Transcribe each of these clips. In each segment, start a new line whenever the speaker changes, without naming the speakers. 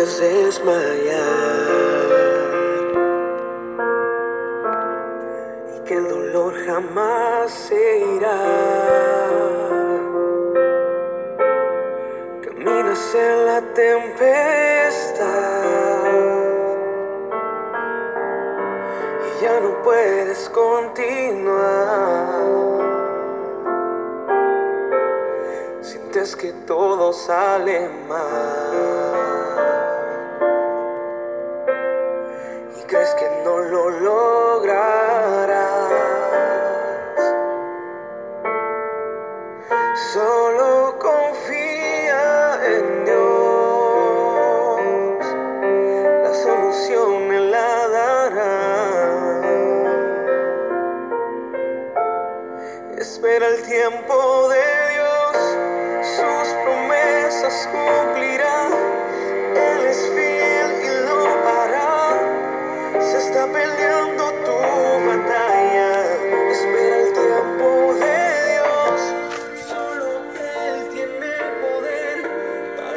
desmayar y que el dolor jamás se irá. Caminas en la tempestad y ya no puedes continuar. Sientes que todo sale mal Él la dará. Espera el tiempo de Dios, sus promesas cumplirá.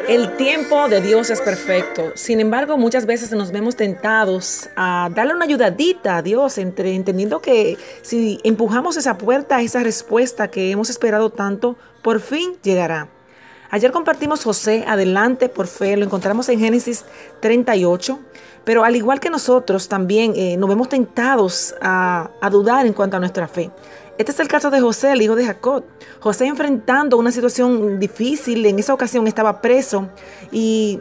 El tiempo de Dios
es perfecto. Sin embargo, muchas veces nos vemos tentados a darle una ayudadita a Dios, entre, entendiendo que si empujamos esa puerta, esa respuesta que hemos esperado tanto, por fin llegará. Ayer compartimos José, adelante por fe, lo encontramos en Génesis 38, pero al igual que nosotros también eh, nos vemos tentados a, a dudar en cuanto a nuestra fe. Este es el caso de José, el hijo de Jacob. José enfrentando una situación difícil, en esa ocasión estaba preso y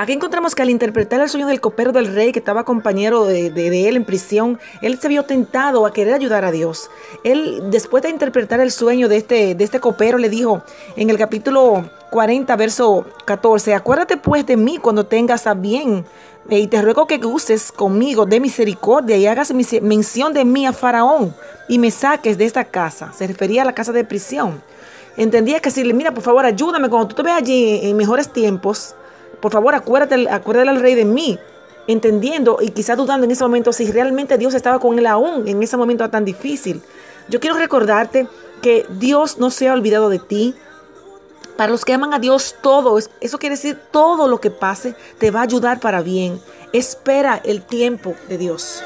Aquí encontramos que al interpretar el sueño del copero del rey que estaba compañero de, él en prisión, él se vio tentado a querer ayudar a Dios. Él, después de interpretar el sueño de este, de este copero, le dijo en el capítulo 40, verso 14, acuérdate pues de mí cuando tengas a bien eh, y te ruego que uses conmigo de misericordia y hagas mención de mí a Faraón y me saques de esta casa. Se refería a la casa de prisión. Entendía que decirle, mira, por favor, ayúdame cuando tú te veas allí en mejores tiempos. Por favor, acuérdate, acuérdate al rey de mí. Entendiendo y quizás dudando en ese momento si realmente Dios estaba con él aún en ese momento tan difícil. Yo quiero recordarte que Dios no se ha olvidado de ti. Para los que aman a Dios, todo, es- eso quiere decir todo lo que pase te va a ayudar para bien. Espera el tiempo de Dios.